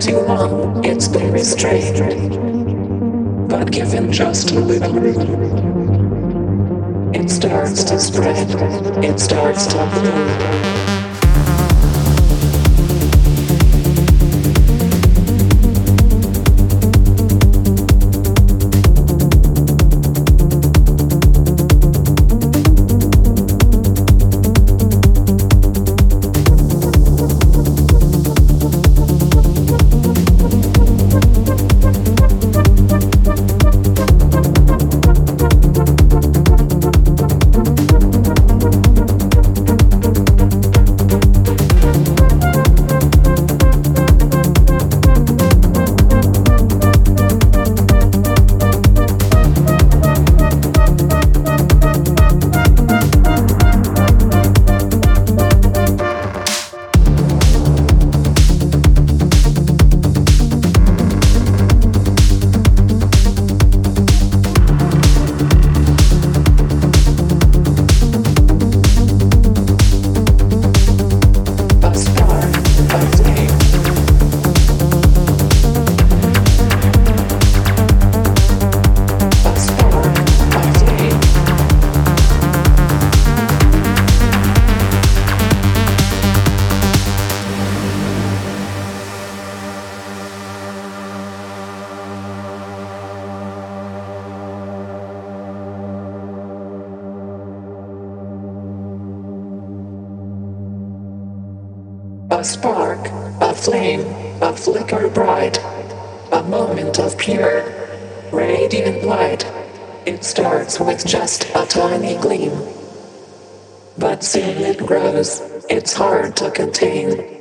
too long, it's very strange. But given just a little room, it starts to spread, it starts to bloom. To contain.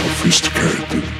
sophisticated.